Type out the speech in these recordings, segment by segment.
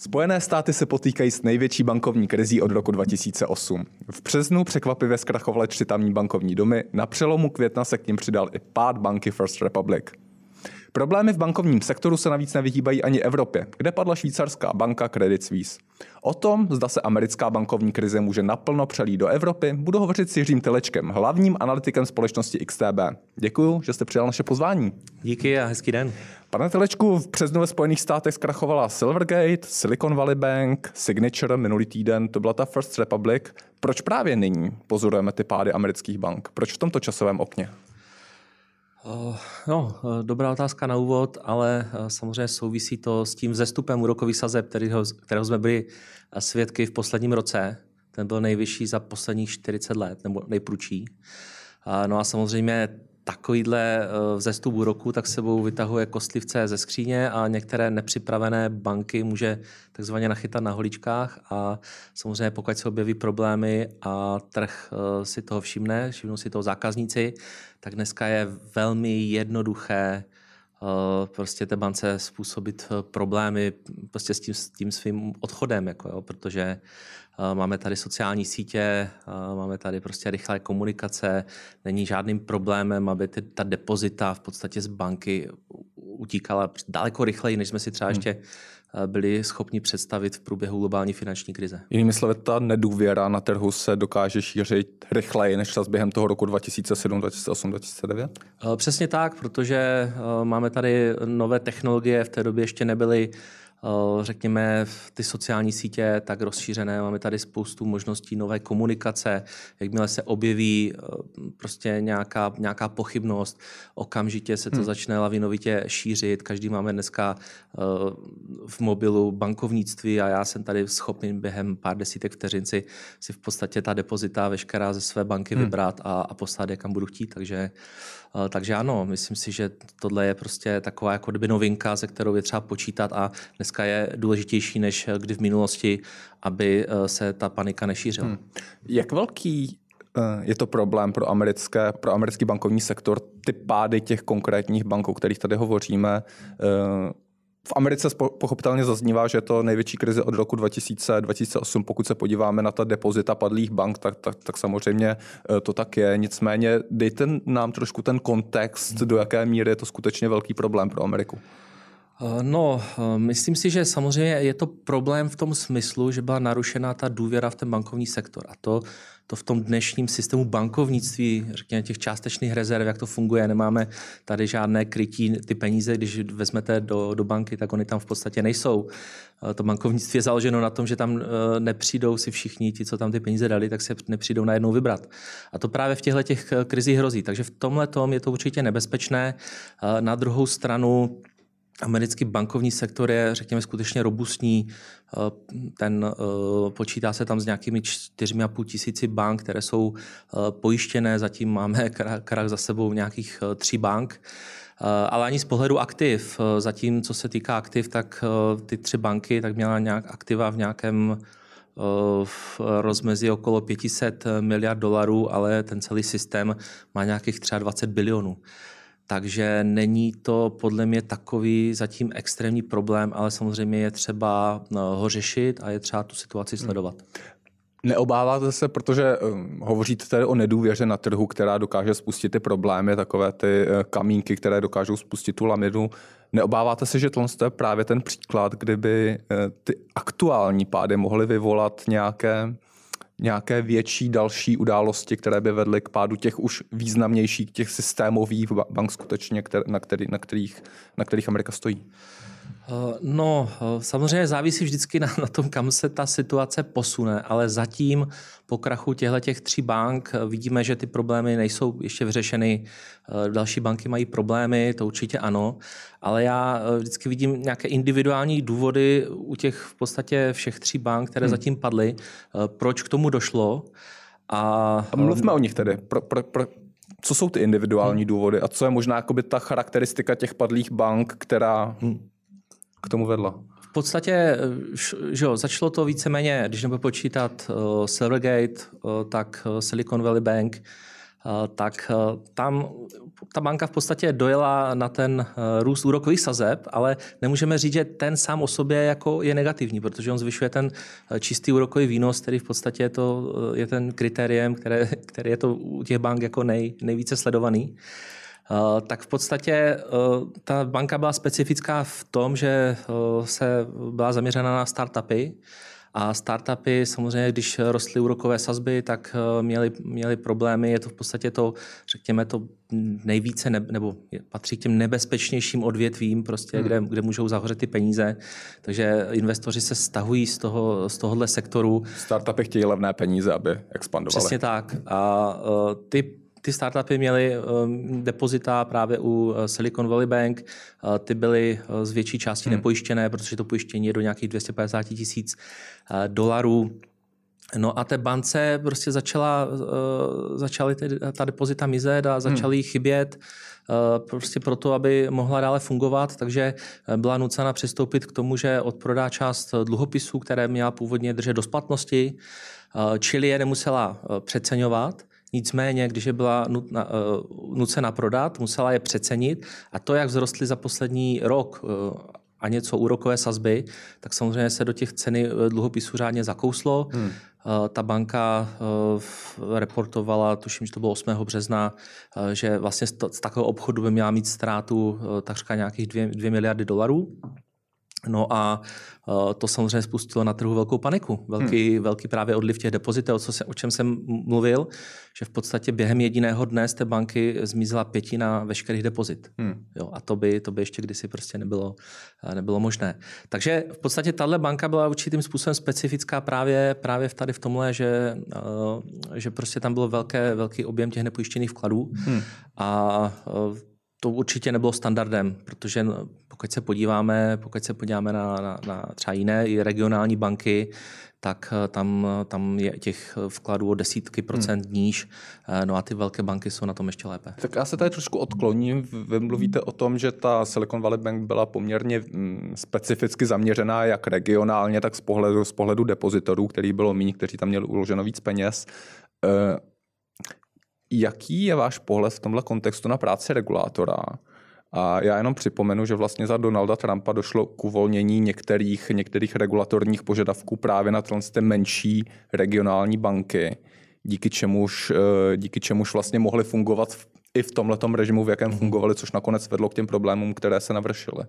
Spojené státy se potýkají s největší bankovní krizí od roku 2008. V březnu překvapivě zkrachovaly tři tamní bankovní domy, na přelomu května se k ním přidal i pád banky First Republic. Problémy v bankovním sektoru se navíc nevyhýbají ani Evropě, kde padla švýcarská banka Credit Suisse. O tom, zda se americká bankovní krize může naplno přelít do Evropy, budu hovořit s Jiřím Telečkem, hlavním analytikem společnosti XTB. Děkuji, že jste přijal naše pozvání. Díky a hezký den. Pane Telečku, v březnu ve Spojených státech zkrachovala Silvergate, Silicon Valley Bank, Signature minulý týden, to byla ta First Republic. Proč právě nyní pozorujeme ty pády amerických bank? Proč v tomto časovém okně? No, dobrá otázka na úvod, ale eh, samozřejmě souvisí to s tím vzestupem úrokových sazeb, kterého, kterého jsme byli eh, svědky v posledním roce. Ten byl nejvyšší za posledních 40 let, nebo nejprudší. No a samozřejmě takovýhle eh, vzestup úroku tak sebou vytahuje kostlivce ze skříně a některé nepřipravené banky může takzvaně nachytat na holičkách a samozřejmě pokud se objeví problémy a trh eh, si toho všimne, všimnou si toho zákazníci, tak dneska je velmi jednoduché prostě té bance způsobit problémy prostě s tím, s tím svým odchodem, jako jo, protože Máme tady sociální sítě, máme tady prostě rychlé komunikace, není žádným problémem, aby ty, ta depozita v podstatě z banky utíkala daleko rychleji, než jsme si třeba hmm. Ještě byli schopni představit v průběhu globální finanční krize. Jinými slovy, ta nedůvěra na trhu se dokáže šířit rychleji než čas během toho roku 2007, 2008, 2009? Přesně tak, protože máme tady nové technologie, v té době ještě nebyly Eh, řekněme, ty sociální sítě tak rozšířené. Máme tady spoustu možností nové komunikace. Jakmile se objeví eh, prostě nějaká, nějaká pochybnost, okamžitě se to hmm. začne lavinovitě šířit. Každý máme dneska eh, v mobilu bankovnictví a já jsem tady schopný během pár desítek vteřin si, si v podstatě ta depozita veškerá ze své banky hmm. vybrat a, a poslat je kam budu chtít. Takže Eh, takže ano, myslím si, že tohle je prostě taková jako kdyby novinka, se kterou je třeba počítat a dneska je důležitější než kdy v minulosti, aby eh, se ta panika nešířila. Hmm. Jak velký eh, je to problém pro, americké, pro americký bankovní sektor, ty pády těch konkrétních bank, o kterých tady hovoříme, v Americe pochopitelně zaznívá, že je to největší krize od roku 2000, 2008. Pokud se podíváme na ta depozita padlých bank, tak, tak, tak samozřejmě eh, to tak je. Nicméně dejte nám trošku ten kontext, do jaké míry je to skutečně velký problém pro Ameriku. Eh, no, eh, myslím si, že samozřejmě je to problém v tom smyslu, že byla narušena ta důvěra v ten bankovní sektor. A to, to v tom dnešním systému bankovnictví, řekněme těch částečných rezerv, jak to funguje, nemáme tady žádné krytí, ty peníze, když vezmete do, do banky, tak oni tam v podstatě nejsou. Eh, to bankovnictví je založeno na tom, že tam nepřijdou si všichni, ti, co tam ty peníze dali, tak se nepřijdou najednou vybrat. A to právě v těchto těch krizích hrozí. Takže v tomhle tom je to určitě nebezpečné. Na druhou stranu, Americký bankovní sektor je, řekněme, skutečně robustní. Eh, ten eh, počítá se tam s nějakými 4,5 tisíci bank, které jsou eh, pojištěné. Zatím máme krach za sebou nějakých tří bank. Ale ani z pohledu aktiv, zatím co se týká aktiv, tak ty tři banky tak měla nějak aktiva v nějakém v rozmezí okolo 500 miliard dolarů, ale ten celý systém má nějakých třeba 20 bilionů. Takže není to podle mě takový zatím extrémní problém, ale samozřejmě je třeba no, ho řešit a je třeba tu situaci hmm. sledovat. Neobáváte se, protože um, hovoříte tady o nedůvěře na trhu, která dokáže spustit ty problémy, takové ty uh, kamínky, které dokážou spustit tu laminu. Neobáváte se, že tohle je právě ten příklad, kdyby uh, ty aktuální pády mohly vyvolat nějaké nějaké větší další události, které by vedly k pádu těch už významnějších, těch systémových bank skutečně, na, který, na, kterých, na kterých Amerika stojí? Eh, no, eh, samozřejmě závisí vždycky na, na tom, kam se ta situace posune, ale zatím po krachu těchto těch tří bank eh, vidíme, že ty problémy nejsou ještě vyřešeny. Další banky mají problémy, to určitě ano, ale já vždycky vidím nějaké individuální důvody u těch v podstatě všech tří bank, které hmm. zatím padly, proč k tomu došlo. A, a mluvme o nich tedy. Pro, pro, pro, co jsou ty individuální hmm. důvody a co je možná ta charakteristika těch padlých bank, která hmm k tomu vedla? V podstatě eh, že jo, začalo to víceméně, když nebudu počítat uh, Silvergate, uh, tak Silicon Valley Bank, tak tam ta banka v podstatě dojela na ten růst úrokových sazeb, ale nemůžeme říct, že ten sám o sobě jako je negativní, protože on zvyšuje ten čistý úrokový výnos, který v podstatě je, to, je ten kritériem, které, který je to u těch bank jako nej, nejvíce sledovaný. Eh, tak v podstatě eh, ta banka byla specifická v tom, že eh, se byla zaměřena na startupy, a startupy samozřejmě, když rostly úrokové sazby, tak měly, měly problémy. Je to v podstatě to, řekněme, to nejvíce, ne, nebo patří k těm nebezpečnějším odvětvím, prostě, hmm. kde, kde můžou zahořet ty peníze. Takže investoři se stahují z, toho, z tohohle sektoru. Startupy chtějí levné peníze, aby expandovaly. Přesně tak. A ty ty startupy měly um, depozita právě u uh, Silicon Valley Bank. Uh, ty byly uh, z větší části hmm. nepojištěné, protože to pojištění je do nějakých 250 tisíc dolarů. No a té bance prostě začala, začaly ta depozita mizet a začaly hmm. chybět prostě proto, aby mohla dále fungovat, takže byla nucena přistoupit k tomu, že odprodá část dluhopisů, které měla původně držet do splatnosti, čili je nemusela přeceňovat, Nicméně, když je byla nutna, uh, nucena prodat, musela je přecenit a to, jak vzrostly za poslední rok uh, a něco úrokové sazby, tak samozřejmě se do těch ceny eh, dluhopisů řádně zakouslo. Hmm. Ta banka reportovala, tuším, že to bylo 8. března, že vlastně z takového obchodu by měla mít ztrátu takřka nějakých 2 miliardy dolarů. No a uh, to samozřejmě spustilo na trhu velkou paniku. Velký, hmm. velký právě odliv těch depozitů, o, co se, o čem jsem mluvil, že v podstatě během jediného dne z té banky zmizela pětina veškerých depozit. Hmm. Jo, a to by, to by ještě kdysi prostě nebylo, uh, nebylo možné. Takže v podstatě tahle banka byla určitým způsobem specifická právě, právě tady v tomhle, že, uh, že prostě tam byl velké, velký objem těch nepojištěných vkladů hmm. a to určitě nebylo standardem, protože pokud se podíváme, pokud se podíváme na, na, na třeba jiné i regionální banky, tak eh, tam, tam je těch vkladů o desítky procent hmm. níž, eh, no a ty velké banky jsou na tom ještě lépe. Tak já se tady trošku odkloním. Vy mluvíte o tom, že ta Silicon Valley Bank byla poměrně mm, specificky zaměřená jak regionálně, tak z pohledu, z pohledu depozitorů, který bylo méně, kteří tam měli uloženo víc peněz. Eh, jaký je váš pohled v tomhle kontextu na práci regulátora? A já jenom připomenu, že vlastně za Donalda Trumpa došlo k uvolnění některých, některých regulatorních požadavků právě na ty menší regionální banky, díky čemuž, eh, díky čemuž vlastně mohly fungovat i v tomhle režimu, v jakém fungovali, což nakonec vedlo k těm problémům, které se navršily.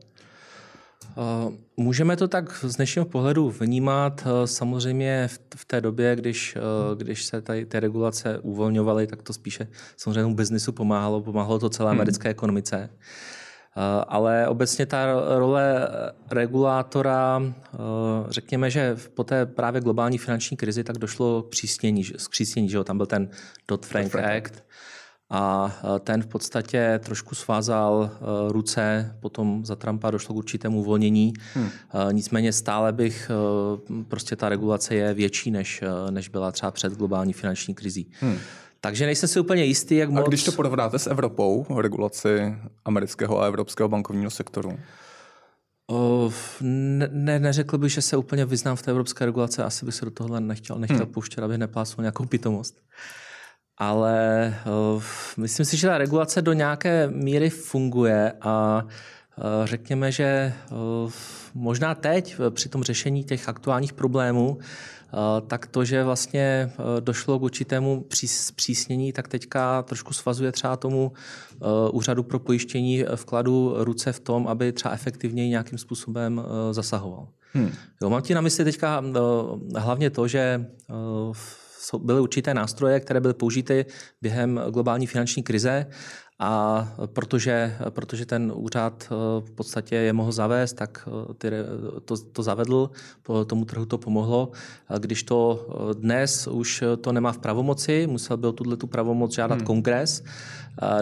Můžeme to tak z dnešního pohledu vnímat. Samozřejmě v té době, když, když se tady ty regulace uvolňovaly, tak to spíše samozřejmě biznisu pomáhalo, pomáhalo to celé hmm. americké ekonomice. Ale obecně ta role regulátora, řekněme, že po té právě globální finanční krizi tak došlo k přísnění, k přísnění, že tam byl ten Dodd-Frank Act, a e, ten v podstatě trošku svázal e, ruce, potom za Trumpa došlo k určitému uvolnění. Hmm. E, nicméně stále bych, prostě ta regulace je větší, než, než byla třeba před globální finanční krizí. Hmm. Takže nejsem si úplně jistý, jak moc... A když to porovnáte s Evropou, regulaci amerického a evropského bankovního sektoru? Uh, ne, neřekl bych, že se úplně vyznám v té evropské regulace, asi bych se do tohle nechtěl, nechtěl hmm. pouštět, abych neplásnul nějakou pitomost ale uh, myslím si, že ta regulace do nějaké míry funguje a uh, řekněme, že uh, možná teď při tom řešení těch aktuálních problémů, tak to, že vlastně došlo k určitému přísnění, tak teďka trošku svazuje třeba tomu úřadu pro pojištění vkladu ruce v tom, aby třeba efektivněji nějakým způsobem zasahoval. Hmm. Jo, mám ti na mysli teďka hlavně to, že byly určité nástroje, které byly použity během globální finanční krize a protože, protože ten úřad eh, v podstatě je mohl zavést, tak eh, ty, to, to zavedl, tomu trhu to pomohlo. Když to eh, dnes už to nemá v pravomoci, musel byl tuhle tu pravomoc žádat hmm. kongres,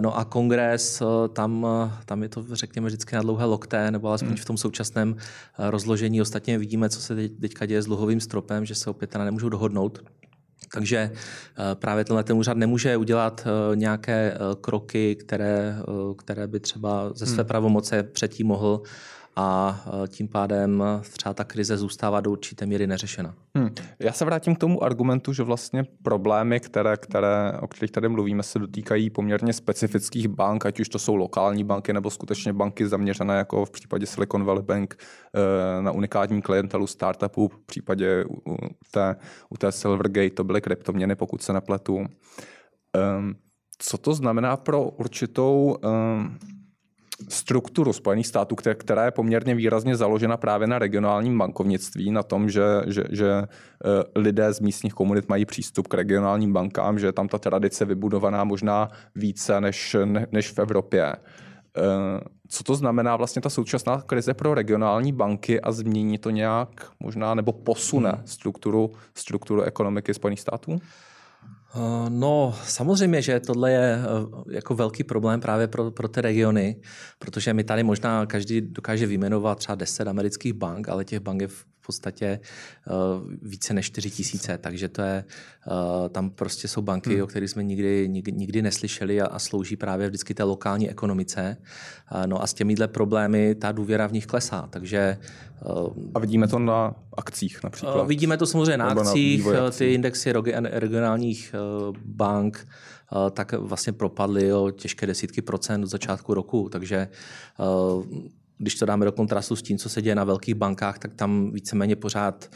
No a kongres, tam, tam je to, řekněme, vždycky na dlouhé lokté, nebo alespoň hmm. v tom současném rozložení. Ostatně vidíme, co se teďka děje s dluhovým stropem, že se opět nemůžou dohodnout. Takže eh, právě tenhle ten úřad nemůže udělat eh, nějaké eh, kroky, které, které by třeba ze své hmm. pravomoce předtím mohl a tím pádem třeba ta krize zůstává do určité míry neřešena. Hmm. Já se vrátím k tomu argumentu, že vlastně problémy, které, které, o kterých tady mluvíme, se dotýkají poměrně specifických bank, ať už to jsou lokální banky nebo skutečně banky zaměřené jako v případě Silicon Valley Bank eh, na unikátní klientelu startupů, v případě u té, u té Silvergate to byly kryptoměny, pokud se nepletu. Um, co to znamená pro určitou um, strukturu Spojených států, která je poměrně výrazně založena právě na regionálním bankovnictví, na tom, že, že, že eh, lidé z místních komunit mají přístup k regionálním bankám, že je tam ta tradice vybudovaná možná více než, než v Evropě. Eh, co to znamená vlastně ta současná krize pro regionální banky a změní to nějak možná nebo posune hmm. strukturu, strukturu ekonomiky Spojených států? Eh, no, samozřejmě, že tohle je eh, jako velký problém právě pro, pro ty regiony, protože my tady možná každý dokáže vyjmenovat třeba 10 amerických bank, ale těch bank je v podstatě uh, více než 4 tisíce, takže to je, uh, tam prostě jsou banky, hmm. o kterých jsme nikdy, nikdy, nikdy neslyšeli a, a slouží právě vždycky té lokální ekonomice. Uh, no a s těmihle problémy ta důvěra v nich klesá, takže a vidíme to na akcích například? Vidíme to samozřejmě na akcích, na ty indexy regionálních bank tak vlastně propadly o těžké desítky procent od začátku roku, takže když to dáme do kontrastu s tím, co se děje na velkých bankách, tak tam víceméně pořád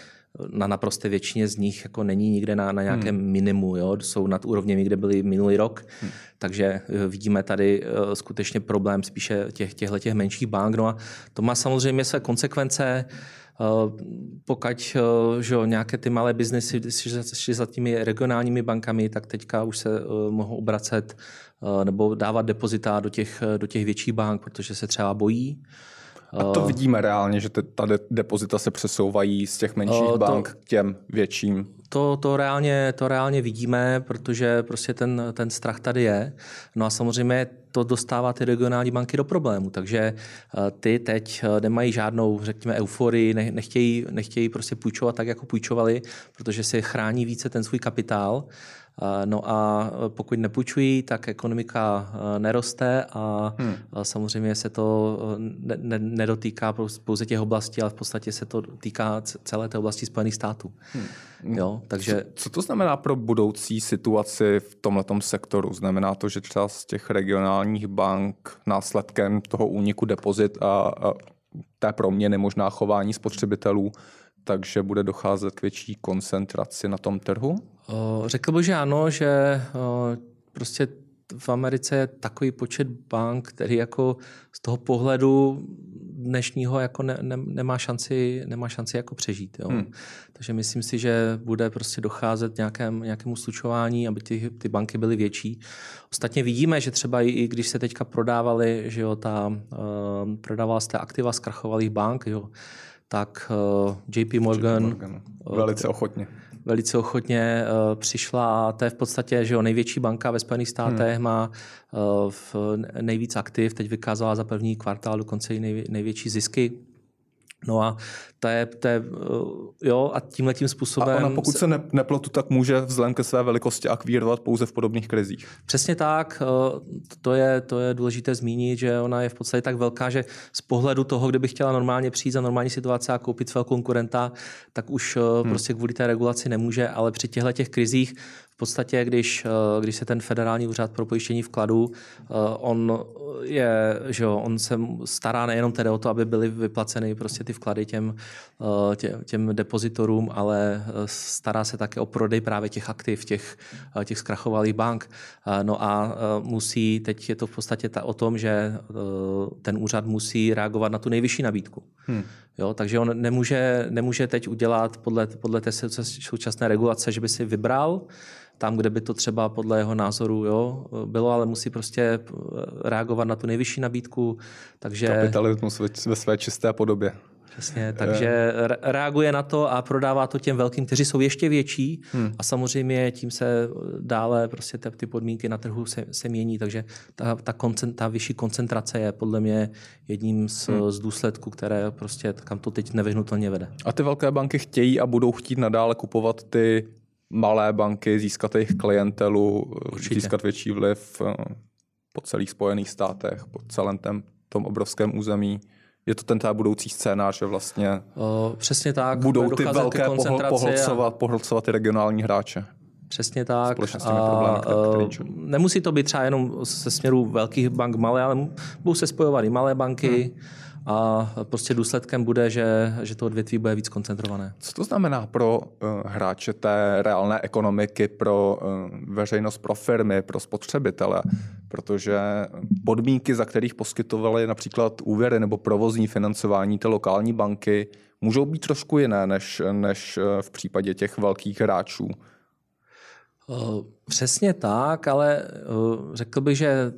na naprosté většině z nich jako není nikde na, na nějakém hmm. minimu, jo? jsou nad úrovněmi, kde byly minulý rok, hmm. takže eh, vidíme tady uh, skutečně problém spíše těch, těchto těch menších bank. No a to má samozřejmě své konsekvence, uh, pokud uh, že nějaké ty malé biznesy šly za těmi regionálními bankami, tak teďka už se mohou obracet nebo dávat depozita do těch, do těch větších bank, protože se třeba bojí. A to vidíme reálně, že ta depozita se přesouvají z těch menších to, bank k těm větším. To, to, reálně, to reálně vidíme, protože prostě ten, ten strach tady je. No a samozřejmě to dostává ty regionální banky do problému, takže ty teď nemají žádnou, řekněme, euforii, nechtějí, nechtějí prostě půjčovat tak, jako půjčovali, protože si chrání více ten svůj kapitál No a pokud nepůjčují, tak ekonomika e, neroste a hmm. samozřejmě se to e, ne, nedotýká pouze těch oblastí, ale v podstatě se to týká celé té oblasti Spojených států. Hmm. Jo, takže... Co, co to znamená pro budoucí situaci v tomto sektoru? Znamená to, že třeba z těch regionálních bank následkem toho úniku depozit a, a té proměny možná chování spotřebitelů takže bude docházet k větší koncentraci na tom trhu? Řekl bych, že ano, že prostě v Americe je takový počet bank, který jako z toho pohledu dnešního jako ne, ne, nemá, šanci, nemá šanci jako přežít. Jo. Hmm. Takže myslím si, že bude prostě docházet nějakém, nějakému slučování, aby ty, ty banky byly větší. Ostatně vidíme, že třeba i, i když se teďka prodávali, že jo, ta, uh, prodávala jste aktiva zkrachovalých bank, jo, tak eh, JP Morgan, JP Morgan. Uh, velice ochotně velice ochotně uh, přišla a to je v podstatě, že jo, největší banka ve Spojených státech hmm. má v nejvíc aktiv, teď vykázala za první kvartál dokonce i nejvě, největší zisky No a to je, to je eh, jo, a tímhle tím způsobem... A ona pokud se ne, neplotu, tak může vzhledem ke své velikosti akvírovat pouze v podobných krizích. Přesně tak, eh, to je, to je důležité zmínit, že ona je v podstatě tak velká, že z pohledu toho, kdyby chtěla normálně přijít za normální situace a koupit svého konkurenta, tak už eh, hmm. prostě kvůli té regulaci nemůže, ale při těchto těch krizích podstatě, když, eh, když se ten federální úřad pro pojištění vkladů, eh, on je, že jo, on se stará nejenom tedy o to, aby byly vyplaceny prostě ty vklady těm, eh, tě, těm depozitorům, ale stará se také o prodej právě těch aktiv, těch, těch zkrachovalých bank. No a musí, teď je to v podstatě ta, o tom, že ten úřad musí reagovat na tu nejvyšší nabídku. Hmm. Jo, takže on nemůže, nemůže teď udělat podle, podle té současné regulace, že by si vybral tam, kde by to třeba podle jeho názoru jo, bylo, ale musí prostě eh, reagovat na tu nejvyšší nabídku. Takže... Kapitalismus ve své čisté podobě. Přesně, takže reaguje na to a prodává to těm velkým, kteří jsou ještě větší hmm. a samozřejmě tím se dále prostě ty, ty podmínky na trhu se, se mění, takže ta, ta, koncent, ta vyšší koncentrace je podle mě jedním z, hmm. z důsledků, které prostě kam to teď nevyhnutelně vede. A ty velké banky chtějí a budou chtít nadále kupovat ty malé banky, získat jejich klientelu, Určitě. získat větší vliv eh, po celých Spojených státech, po celém tém, tom obrovském území. Je to ten ta budoucí scénář, že vlastně o, přesně tak, budou ty velké pohlcovat, pohlcovat ty regionální hráče. Přesně tak. A, problémy, které, nemusí to být třeba jenom se směru velkých bank malé, ale budou se spojovat i malé banky. Hmm a prostě důsledkem bude, že, že to odvětví bude víc koncentrované. Co to znamená pro uh, hráče té reálné ekonomiky, pro uh, veřejnost, pro firmy, pro spotřebitele? Protože podmínky, za kterých poskytovaly například úvěry nebo provozní financování té lokální banky, můžou být trošku jiné než, než eh, v případě těch velkých hráčů. Přesně tak, ale řekl bych, že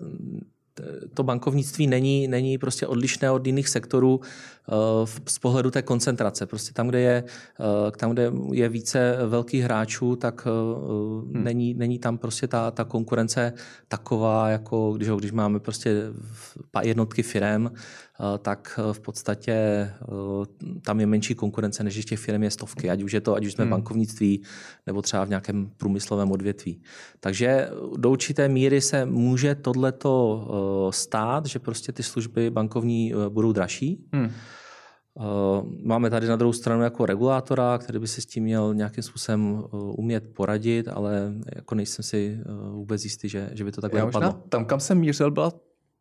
to bankovnictví není, není prostě odlišné od jiných sektorů z pohledu té koncentrace. Prostě tam, kde je, eh, tam, kde je více velkých hráčů, tak eh, hmm. není, není tam prostě ta, ta konkurence taková, jako když, když máme prostě jednotky firem, Eh, tak eh, v podstatě eh, tam je menší konkurence, než těch firm je stovky, ať už je to, ať už jsme hmm. bankovnictví nebo třeba v nějakém průmyslovém odvětví. Takže do určité míry se může tohleto stát, že prostě ty služby bankovní budou dražší. Hmm. Máme tady na druhou stranu jako regulátora, který by si s tím měl nějakým způsobem umět poradit, ale jako nejsem si vůbec jistý, že, že by to takhle dopadlo. Tam, kam jsem mířil, byla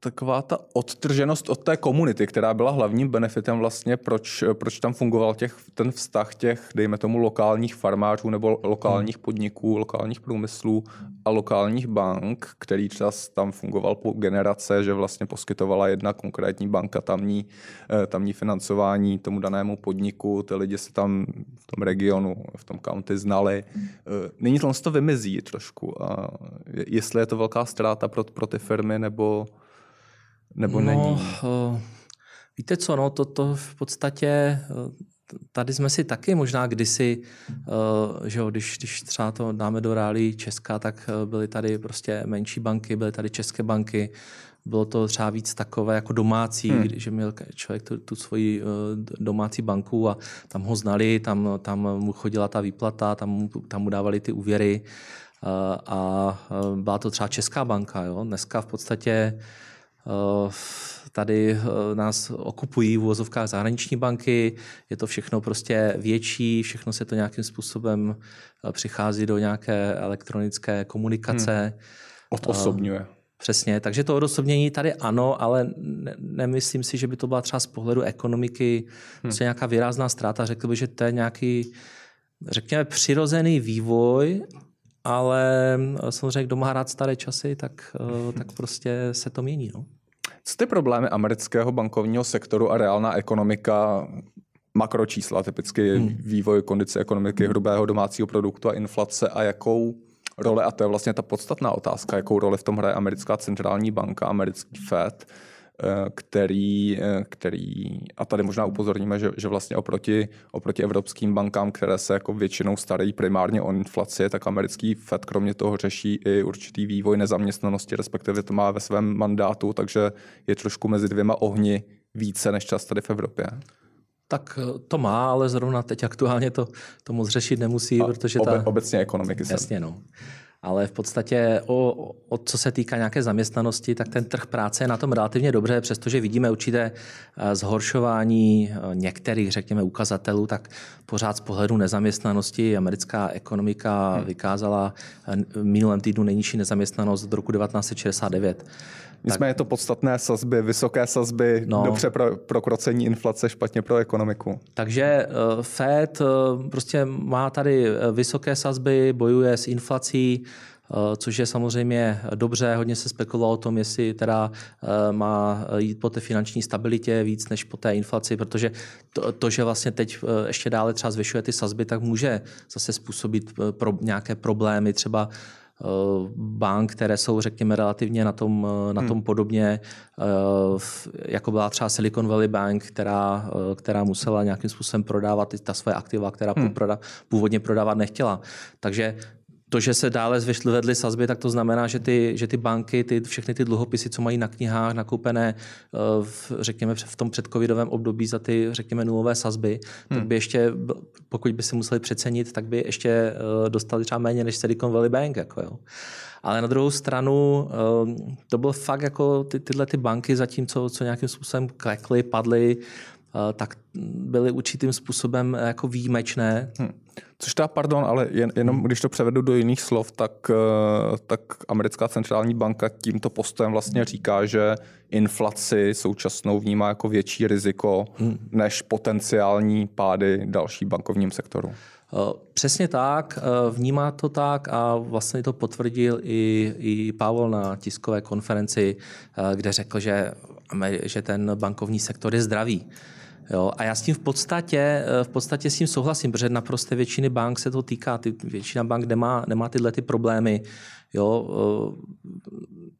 taková ta odtrženost od té komunity, která byla hlavním benefitem vlastně, proč, proč tam fungoval těch, ten vztah těch, dejme tomu, lokálních farmářů nebo lokálních hmm. podniků, lokálních průmyslů a lokálních bank, který čas tam fungoval po generace, že vlastně poskytovala jedna konkrétní banka tamní, eh, tamní financování tomu danému podniku, ty lidi se tam v tom regionu, v tom county znali. Eh, nyní to vymizí trošku. A jestli je to velká ztráta pro, pro ty firmy, nebo nebo no, není? Uh, víte co, no to, to v podstatě tady jsme si taky možná kdysi, uh, že jo, když, když třeba to dáme do reálí Česka, tak byly tady prostě menší banky, byly tady české banky, bylo to třeba víc takové jako domácí, hmm. že měl člověk tu, tu svoji domácí banku a tam ho znali, tam, tam mu chodila ta výplata, tam, mu, tam mu dávali ty úvěry a byla to třeba Česká banka. Jo? Dneska v podstatě Eh, tady eh, nás okupují v uvozovkách zahraniční banky, je to všechno prostě větší, všechno se to nějakým způsobem eh, přichází do nějaké elektronické komunikace. Hmm. Odosobňuje. Přesně, takže to odosobnění tady ano, ale ne, nemyslím si, že by to byla třeba z pohledu ekonomiky hmm. prostě nějaká výrazná ztráta. Řekl bych, že to je nějaký, řekněme, přirozený vývoj, ale eh, samozřejmě, kdo má rád staré časy, tak, eh, tak prostě se to mění. No. Co ty problémy amerického bankovního sektoru a reálná ekonomika makročísla, typicky hmm. vývoj kondice ekonomiky, hrubého domácího produktu a inflace a jakou roli, a to je vlastně ta podstatná otázka, jakou roli v tom hraje americká centrální banka, americký Fed, který, eh, který a tady možná upozorníme, že, že vlastně oproti, oproti evropským bankám, které se jako většinou starají primárně o inflaci, tak americký Fed kromě toho řeší i určitý vývoj nezaměstnanosti, respektive to má ve svém mandátu, takže je trošku mezi dvěma ohni více než čas tady v Evropě. Tak eh, to má, ale zrovna teď aktuálně to, to moc řešit nemusí, a protože obe, ta... Obecně ekonomiky. Jasně, no ale v podstatě o, o co se týká nějaké zaměstnanosti, tak ten trh práce je na tom relativně dobře, přestože vidíme určité eh, zhoršování eh, některých, řekněme, ukazatelů, tak pořád z pohledu nezaměstnanosti americká ekonomika hmm. vykázala eh, v minulém týdnu nejnižší nezaměstnanost od roku 1969. Nicméně to podstatné sazby, vysoké sazby, no. dobře pro prokrocení inflace, špatně pro ekonomiku. Takže Fed prostě má tady vysoké sazby, bojuje s inflací, což je samozřejmě dobře. Hodně se spekulovalo o tom, jestli teda má jít po té finanční stabilitě víc než po té inflaci, protože to, to že vlastně teď ještě dále třeba zvyšuje ty sazby, tak může zase způsobit pro nějaké problémy, třeba Eh, bank, které jsou, řekněme, relativně na tom, eh, na hmm. tom hmm. podobně, eh, jako byla třeba Silicon Valley Bank, která, která musela nějakým způsobem prodávat ta svoje aktiva, která hmm. původně prodávat nechtěla. Takže to, že se dále zvedly sazby, tak to znamená, že ty, že ty banky, ty, všechny ty dluhopisy, co mají na knihách nakoupené v, řekněme, v tom předcovidovém období za ty, řekněme, nulové sazby, hmm. tak by ještě, pokud by si museli přecenit, tak by ještě dostali třeba méně než Silicon Valley Bank. Jako jo. Ale na druhou stranu to byl fakt jako ty, tyhle ty banky zatím, co, co nějakým způsobem klekly, padly, tak byly určitým způsobem jako výjimečné. Hmm. Což ta, pardon, ale jen, jenom hmm. když to převedu do jiných slov, tak, eh, tak americká centrální banka tímto postojem vlastně říká, že inflaci současnou vnímá jako větší riziko hmm. než potenciální pády další bankovním sektoru. Eh, přesně tak, eh, vnímá to tak a vlastně to potvrdil i, i Pavel na tiskové konferenci, kde řekl, že, že ten bankovní sektor je zdravý. Jo, a já s tím v podstatě, eh, v podstatě s tím souhlasím, protože naprosto většiny bank se to týká. Ty, většina bank nemá, nemá tyhle ty problémy. Jo, eh,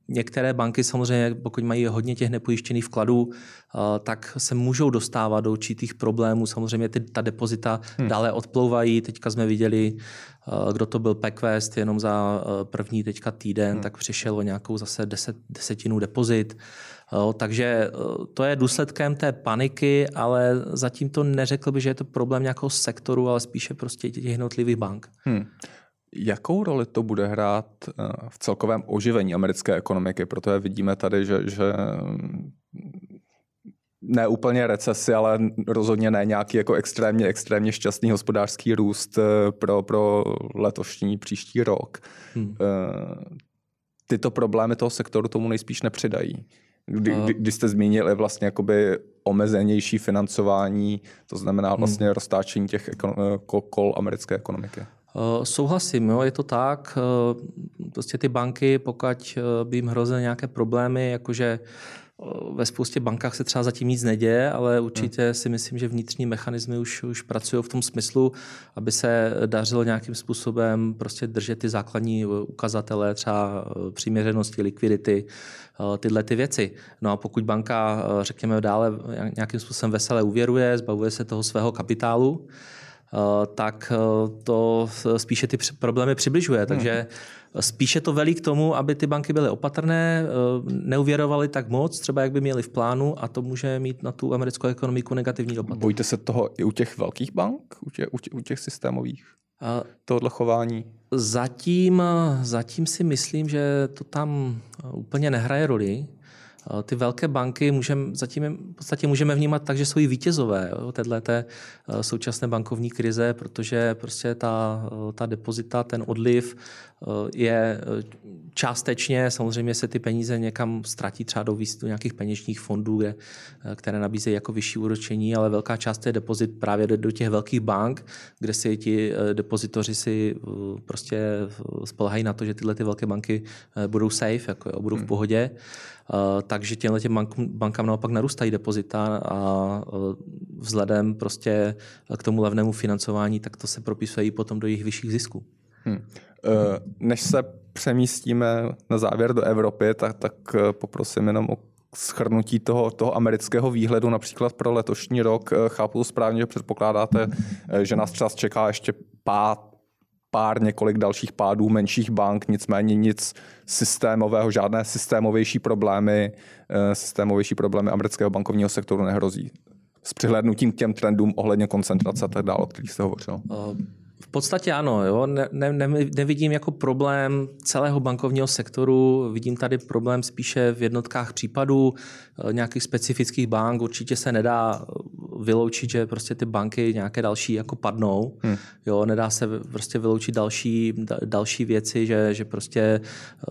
některé banky samozřejmě, pokud mají hodně těch nepojištěných vkladů, eh, tak se můžou dostávat do určitých problémů. Samozřejmě ty, ta depozita hmm. dále odplouvají. Teďka jsme viděli, kdo to byl PeQuest, jenom za první teďka týden, hmm. tak přišel o nějakou zase deset, desetinu depozit. Takže e, to je důsledkem té paniky, ale zatím to neřekl by, že je to problém nějakého sektoru, ale spíše prostě těch jednotlivých bank. Hmm. Jakou roli to bude hrát e, v celkovém oživení americké ekonomiky? Protože vidíme tady, že, že ne úplně recesi, ale rozhodně ne nějaký jako extrémně, extrémně šťastný hospodářský růst e, pro, pro letošní příští rok. Hmm. Tyto problémy toho sektoru tomu nejspíš nepřidají. Kdy, kdy, kdy jste zmínili vlastně jakoby omezenější financování, to znamená hmm. vlastně hmm. roztáčení těch kol americké ekonomiky. Uh, souhlasím, jo, je to tak. Uh, prostě ty banky, pokud by jim hrozily nějaké problémy, jakože ve spoustě bankách se třeba zatím nic neděje, ale určitě si myslím, že vnitřní mechanismy už, už pracují v tom smyslu, aby se dařilo nějakým způsobem prostě držet ty základní ukazatele, třeba přiměřenosti, likvidity, tyhle ty věci. No a pokud banka, řekněme, dále nějakým způsobem veselé uvěruje, zbavuje se toho svého kapitálu, tak to spíše ty problémy přibližuje. Takže hmm Spíše to velí k tomu, aby ty banky byly opatrné, eh, neuvěrovaly tak moc, třeba jak by měly v plánu, a to může mít na tu americkou ekonomiku negativní dopad. Bojíte se toho i u těch velkých bank, u těch, u těch systémových? tohle chování? Zatím, zatím si myslím, že to tam úplně nehraje roli. Eh, ty velké banky můžeme, zatím v podstatě můžeme vnímat tak, že jsou i vítězové té eh, současné bankovní krize, protože prostě ta, eh, ta depozita, ten odliv je částečně, samozřejmě se ty peníze někam ztratí třeba do, do nějakých peněžních fondů, kde, které nabízejí jako vyšší úročení, ale velká část je depozit právě do, do těch velkých bank, kde si ti depozitoři si prostě spolehají na to, že tyhle ty velké banky budou safe, jako jo, budou v hmm. pohodě. Eh, takže těmhle těm bankám naopak narůstají depozita a eh, vzhledem prostě k tomu levnému financování, tak to se propisuje potom do jejich vyšších zisků. Hmm. Než se přemístíme na závěr do Evropy, tak, tak poprosím jenom o schrnutí toho, toho amerického výhledu například pro letošní rok. Chápu správně, že předpokládáte, že nás čas čeká ještě pát pár několik dalších pádů menších bank, nicméně nic systémového, žádné systémovější problémy, eh, systémovější problémy amerického bankovního sektoru nehrozí. S přihlédnutím k těm trendům ohledně koncentrace a tak dále, o kterých jste hovořil. V podstatě ano. Jo. Ne, ne, nevidím jako problém celého bankovního sektoru, vidím tady problém spíše v jednotkách případů eh, nějakých specifických bank. Určitě se nedá eh, vyloučit, že prostě ty banky nějaké další jako padnou. Hmm. Jo, nedá se prostě vyloučit další, další věci, že, že prostě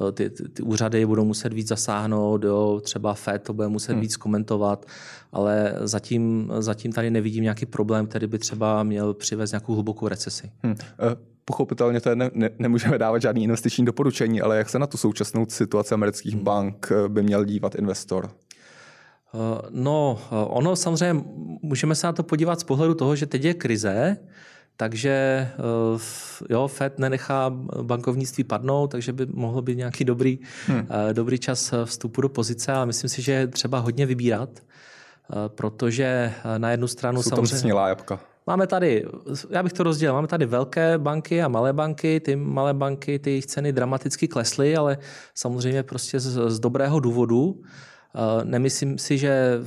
eh, ty, ty, ty úřady budou muset víc zasáhnout, jo, třeba FED to bude muset hmm. víc komentovat, ale zatím, zatím tady nevidím nějaký problém, který by třeba měl přivést nějakou hlubokou recesi. Hmm. Pochopitelně to ne, ne, nemůžeme dávat žádný investiční doporučení, ale jak se na tu současnou situaci amerických hmm. bank by měl dívat investor? No, ono samozřejmě, můžeme se na to podívat z pohledu toho, že teď je krize, takže jo, Fed nenechá bankovnictví padnout, takže by mohlo být nějaký dobrý, hmm. dobrý čas vstupu do pozice, ale myslím si, že je třeba hodně vybírat, protože na jednu stranu Jsou samozřejmě... Jsou jabka. Máme tady, já bych to rozdělil, máme tady velké banky a malé banky. Ty malé banky, ty jejich ceny dramaticky klesly, ale samozřejmě prostě z, z dobrého důvodu. Eh, nemyslím si, že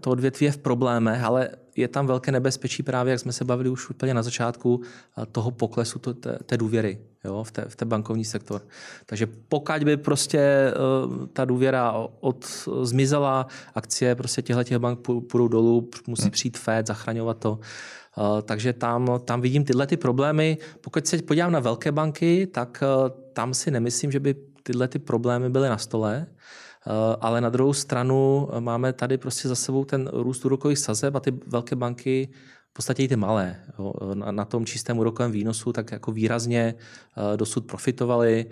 to odvětví je v problémech, ale je tam velké nebezpečí právě, jak jsme se bavili už úplně na začátku, eh, toho poklesu to, té, té důvěry jo, v, té, v té bankovní sektor. Takže pokud by prostě eh, ta důvěra od, zmizela, akcie prostě těchto těch bank půjdou dolů, musí hmm. přijít Fed, zachraňovat to. Takže tam, tam vidím tyhle ty problémy. Pokud se podívám na velké banky, tak tam si nemyslím, že by tyhle ty problémy byly na stole. Ale na druhou stranu eh, máme tady prostě za sebou ten růst úrokových sazeb a ty velké banky v podstatě i ty malé jo, na, na tom čistém úrokovém výnosu tak jako výrazně dosud profitovaly,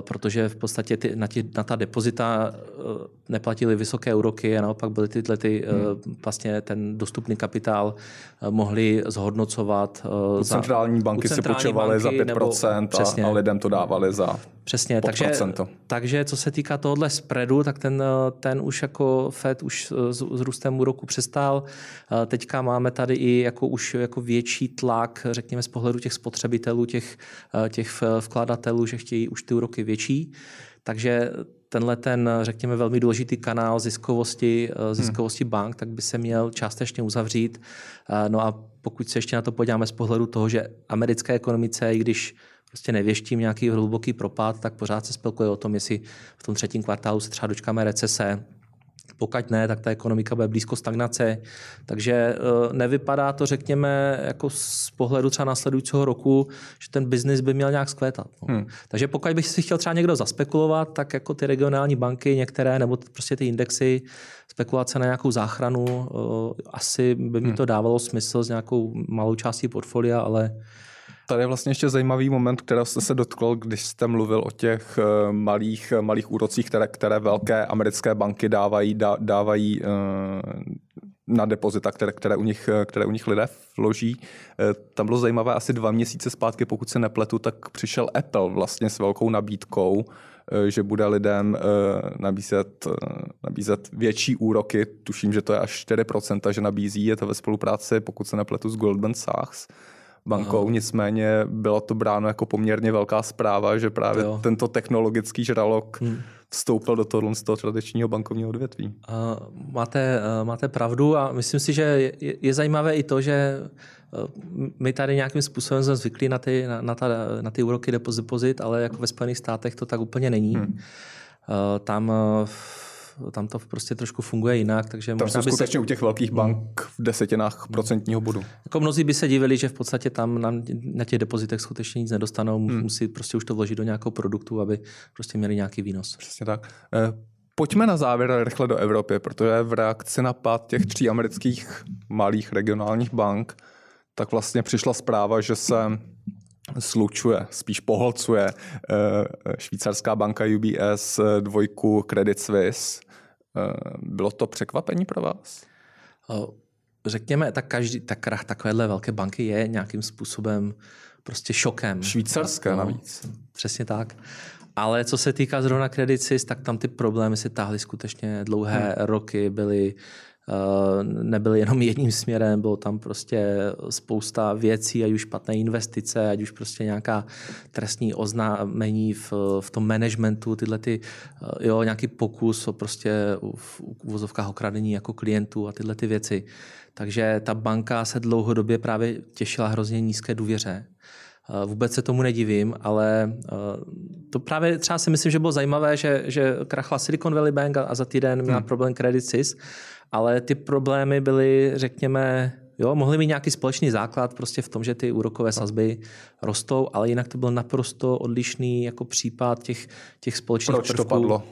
protože v podstatě ty, na, tě, na ta depozita uh, neplatily vysoké úroky a naopak byly tyhle ty, hmm. vlastně ten dostupný kapitál mohli zhodnocovat. U za, centrální banky si počovaly za 5% nebo, a, přesně, a lidem to dávali za Přesně, takže, takže co se týká tohohle spreadu, tak ten, ten už jako Fed už s, s růstem úroku přestál. Teďka máme tady i jako už jako větší tlak, řekněme z pohledu těch spotřebitelů, těch, těch vkladatelů, že chtějí už ty úroky větší. Takže tenhle ten, řekněme, velmi důležitý kanál ziskovosti, ziskovosti hmm. bank, tak by se měl částečně uzavřít. No a pokud se ještě na to podíváme z pohledu toho, že americké ekonomice, i když prostě nevěštím nějaký hluboký propad, tak pořád se spelkuje o tom, jestli v tom třetím kvartálu se třeba dočkáme recese, pokud ne, tak ta ekonomika bude blízko stagnace. Takže eh, nevypadá to, řekněme, jako z pohledu třeba následujícího roku, že ten biznis by měl nějak skvétat. No. Hmm. Takže pokud bych si chtěl třeba někdo zaspekulovat, tak jako ty regionální banky některé, nebo prostě ty indexy, spekulace na nějakou záchranu, eh, asi by mi hmm. to dávalo smysl s nějakou malou částí portfolia, ale Tady je vlastně ještě zajímavý moment, který jste se dotkl, když jste mluvil o těch eh, malých, malých úrocích, které, které velké americké banky dávají, dá, dávají eh, na depozita, které, které, u nich, které u nich lidé vloží. Eh, tam bylo zajímavé asi dva měsíce zpátky, pokud se nepletu, tak přišel Apple vlastně s velkou nabídkou, že bude lidem nabízet, nabízet větší úroky. Tuším, že to je až 4%, že nabízí. Je to ve spolupráci, pokud se nepletu, s Goldman Sachs bankou, Aha. nicméně bylo to bráno jako poměrně velká zpráva, že právě jo. tento technologický žralok hmm. vstoupil do toho, z toho tradičního bankovního odvětví. Uh, máte, uh, máte pravdu a myslím si, že je, je zajímavé i to, že uh, my tady nějakým způsobem jsme zvyklí na ty, na, na, ta, na ty úroky depozit, ale jako ve Spojených státech to tak úplně není. Hmm. Uh, tam uh, tam to prostě trošku funguje jinak. Takže tam možná jsou skutečně se... u těch velkých bank v desetinách procentního bodu. Jako mnozí by se divili, že v podstatě tam na, na těch depozitech skutečně nic nedostanou, hmm. musí prostě už to vložit do nějakého produktu, aby prostě měli nějaký výnos. Přesně tak. Eh, pojďme na závěr rychle do Evropy, protože v reakci na pád těch tří amerických malých regionálních bank, tak vlastně přišla zpráva, že se slučuje, spíš poholcuje eh, švýcarská banka UBS eh, dvojku Credit Suisse. Eh, bylo to překvapení pro vás? Řekněme, tak každý, tak krach takovéhle velké banky je nějakým způsobem prostě šokem. Švýcarské no, navíc. Přesně tak. Ale co se týká zrovna Credit Suisse, tak tam ty problémy se táhly skutečně dlouhé hmm. roky, byly Eh, nebyl jenom jedním směrem, bylo tam prostě spousta věcí, ať už špatné investice, ať už prostě nějaká trestní oznámení v, v tom managementu, tyhle ty, eh, jo, nějaký pokus o prostě v uvozovkách okradení jako klientů a tyhle ty věci. Takže ta banka se dlouhodobě právě těšila hrozně nízké důvěře. Eh, vůbec se tomu nedivím, ale to právě třeba si myslím, že bylo zajímavé, že, že krachla Silicon Valley Bank a za týden měla hmm. problém Credit Suisse ale ty problémy byly, řekněme, jo, mohly mít nějaký společný základ prostě v tom, že ty úrokové sazby rostou, ale jinak to byl naprosto odlišný jako případ těch, těch společných Proč prvků. to padlo?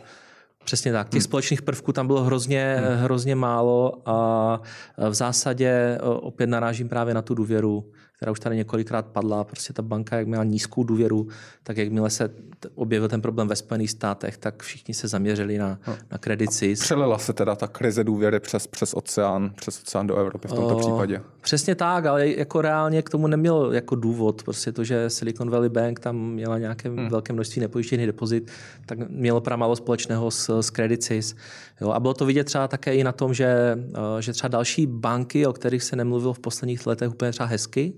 Přesně tak. Těch hmm. společných prvků tam bylo hrozně, hmm. hrozně málo a v zásadě opět narážím právě na tu důvěru, která už tady několikrát padla. Prostě ta banka, jak měla nízkou důvěru, tak jakmile se objevil ten problém ve Spojených státech, tak všichni se zaměřili na, no. na Credit Suisse. Přelila se teda ta krize důvěry přes, přes oceán, přes oceán do Evropy v tomto o, případě. Přesně tak, ale jako reálně k tomu neměl jako důvod. Prostě to, že Silicon Valley Bank tam měla nějaké hmm. velké množství nepojištěných depozit, tak mělo pramálo společného s, s Credit Suisse. Jo, a bylo to vidět třeba také i na tom, že, eh, že třeba další banky, o kterých se nemluvilo v posledních letech úplně třeba hezky,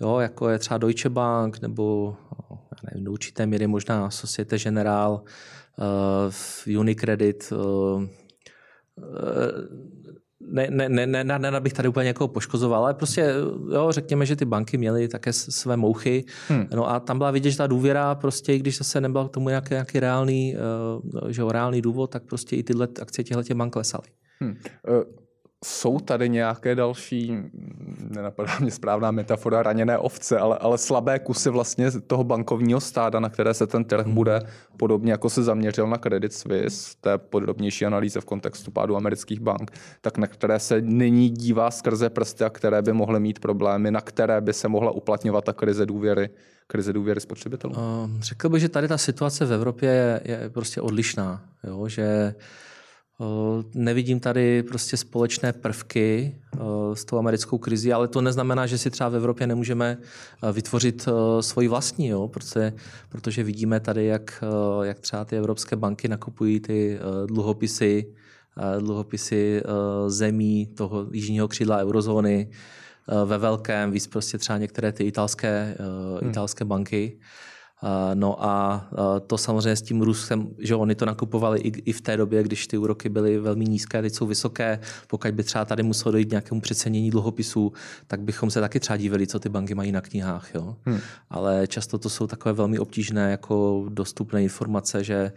jo, jako je třeba Deutsche Bank nebo já nevím, do určité míry možná Societe Generale, uh, Unicredit, uh, ne, ne, ne, ne, ne, ne bych tady úplně někoho poškozoval, ale prostě jo, řekněme, že ty banky měly také své mouchy. Hmm. No a tam byla vidět, že ta důvěra, prostě, i když zase nebyl k tomu nějaký, nějaký reálný, uh, že reálný důvod, tak prostě i tyhle akcie těchto bank klesaly. Hmm. Jsou tady nějaké další, nenapadá mě správná metafora, raněné ovce, ale, ale slabé kusy vlastně toho bankovního stáda, na které se ten trh bude podobně jako se zaměřil na Credit Suisse, té podrobnější analýze v kontextu pádu amerických bank, tak na které se nyní dívá skrze prsty a které by mohly mít problémy, na které by se mohla uplatňovat ta krize důvěry krize důvěry spotřebitelů? Řekl bych, že tady ta situace v Evropě je, je prostě odlišná. Jo? Že Nevidím tady prostě společné prvky s tou americkou krizi, ale to neznamená, že si třeba v Evropě nemůžeme vytvořit svoji vlastní, jo? Protože, protože vidíme tady, jak, jak třeba ty evropské banky nakupují ty dluhopisy, dluhopisy zemí toho jižního křídla eurozóny ve velkém, víc prostě třeba některé ty italské, hmm. italské banky. No a to samozřejmě s tím Ruskem, že oni to nakupovali i, v té době, když ty úroky byly velmi nízké, teď jsou vysoké. Pokud by třeba tady muselo dojít nějakému přecenění dluhopisů, tak bychom se taky třeba dívali, co ty banky mají na knihách. Jo? Hmm. Ale často to jsou takové velmi obtížné jako dostupné informace, že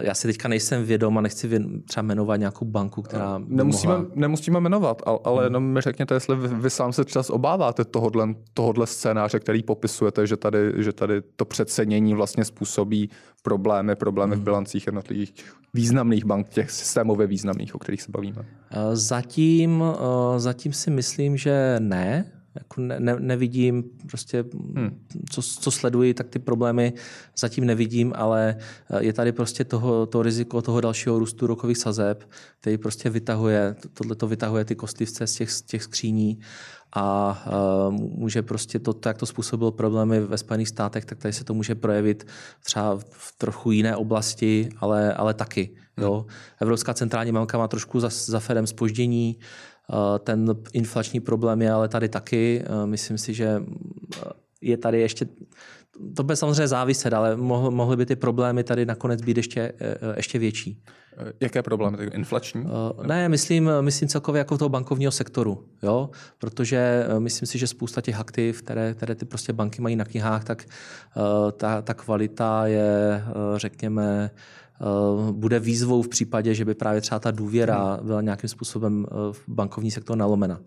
já si teďka nejsem vědom a nechci třeba jmenovat nějakou banku, která nemusíme, mohla... nemusíme jmenovat, ale, ale hmm. jenom mi řekněte, jestli vy, vy sám se čas obáváte tohodle, tohodle scénáře, který popisujete, že tady, že tady to přece cenění vlastně způsobí problémy, problémy v hmm. bilancích jednotlivých významných bank, těch systémově významných, o kterých se bavíme? Zatím, eh, zatím si myslím, že ne. Jako ne, ne, nevidím prostě, hmm. co, co sleduji, tak ty problémy zatím nevidím, ale eh, je tady prostě toho, to riziko toho dalšího růstu rokových sazeb, který prostě vytahuje, tohle to vytahuje ty kostlivce z těch, z těch skříní a uh, může prostě to, jak to způsobilo problémy ve Spojených státech, tak tady se to může projevit třeba v trochu jiné oblasti, ale, ale taky. Jo. Evropská centrální banka má trošku za, za Fedem spoždění, uh, ten inflační problém je ale tady taky. Uh, myslím si, že je tady ještě to bude samozřejmě záviset, ale mohly by ty problémy tady nakonec být ještě, ještě větší. Jaké problémy? Inflační? Uh, ne, myslím, myslím celkově jako toho bankovního sektoru, jo? protože myslím si, že spousta těch aktiv, které, které ty prostě banky mají na knihách, tak ta, ta kvalita je, řekněme, bude výzvou v případě, že by právě třeba ta důvěra byla nějakým způsobem v bankovní sektor nalomena.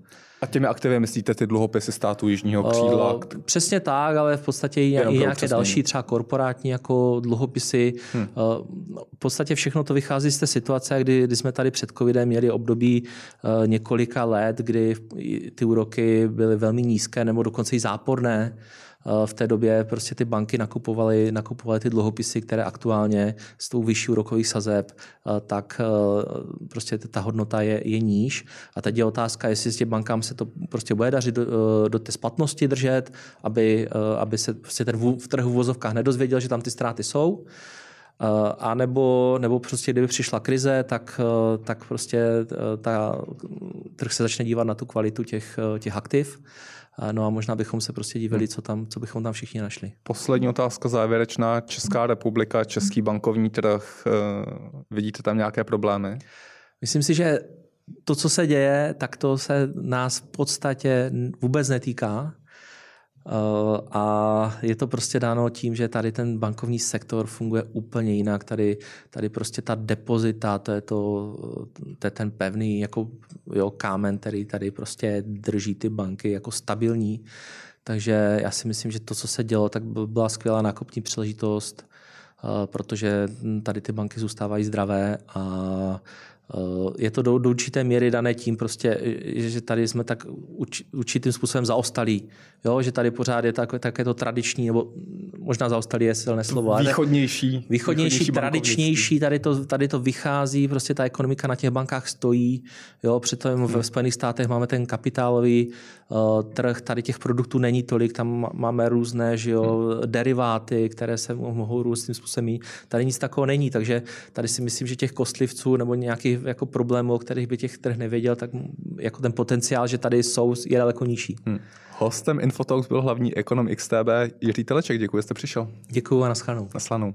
A těmi aktivy myslíte ty dluhopisy státu Jižního křídla? Uh, přesně tak, ale v podstatě i, i nějaké další třeba korporátní jako dluhopisy. Hmm. Uh, v podstatě všechno to vychází z té situace, kdy, kdy jsme tady před covidem měli období uh, několika let, kdy ty úroky byly velmi nízké nebo dokonce i záporné. Eh, v té době prostě ty banky nakupovaly, nakupovaly ty dluhopisy, které aktuálně s tou vyšší úrokových sazeb, eh, tak eh, prostě ta hodnota je, je níž. A teď je otázka, jestli s těm bankám se to prostě bude dařit do, do té splatnosti držet, aby, aby se prostě ten v trhu v vozovkách nedozvěděl, že tam ty ztráty jsou. A nebo, nebo prostě kdyby přišla krize, tak, tak prostě ta, trh se začne dívat na tu kvalitu těch, těch aktiv No a možná bychom se prostě divili, co, tam, co bychom tam všichni našli. Poslední otázka závěrečná. Česká republika, český bankovní trh. Eh, vidíte tam nějaké problémy? Myslím si, že to, co se děje, tak to se nás v podstatě vůbec netýká. Eh, a je to prostě dáno tím, že tady ten bankovní sektor funguje úplně jinak. Tady, tady prostě ta depozita, to je, to, to je ten pevný jako, jo, kámen, který tady prostě drží ty banky jako stabilní. Takže já si myslím, že to, co se dělo, tak byla skvělá nákupní příležitost. protože tady ty banky zůstávají zdravé a je to do, do určité míry dané tím, prostě, že tady jsme tak uč, určitým způsobem zaostalí. Jo? Že tady pořád je tak, také to tradiční, nebo možná zaostalí je silné slovo. Východnější. Východnější, východnější tradičnější, tady to, tady to vychází, prostě ta ekonomika na těch bankách stojí. Jo? Přitom hmm. ve Spojených státech máme ten kapitálový uh, trh, tady těch produktů není tolik, tam máme různé že jo, hmm. deriváty, které se mohou různým způsobem mít. Tady nic takového není, takže tady si myslím, že těch kostlivců nebo nějakých jako problémů, o kterých by těch trh nevěděl, tak jako ten potenciál, že tady jsou, je daleko nižší. Hmm. Hostem Infotalks byl hlavní ekonom XTB Jiří Teleček. Děkuji, že jste přišel. Děkuji a naschledanou. Naschledanou.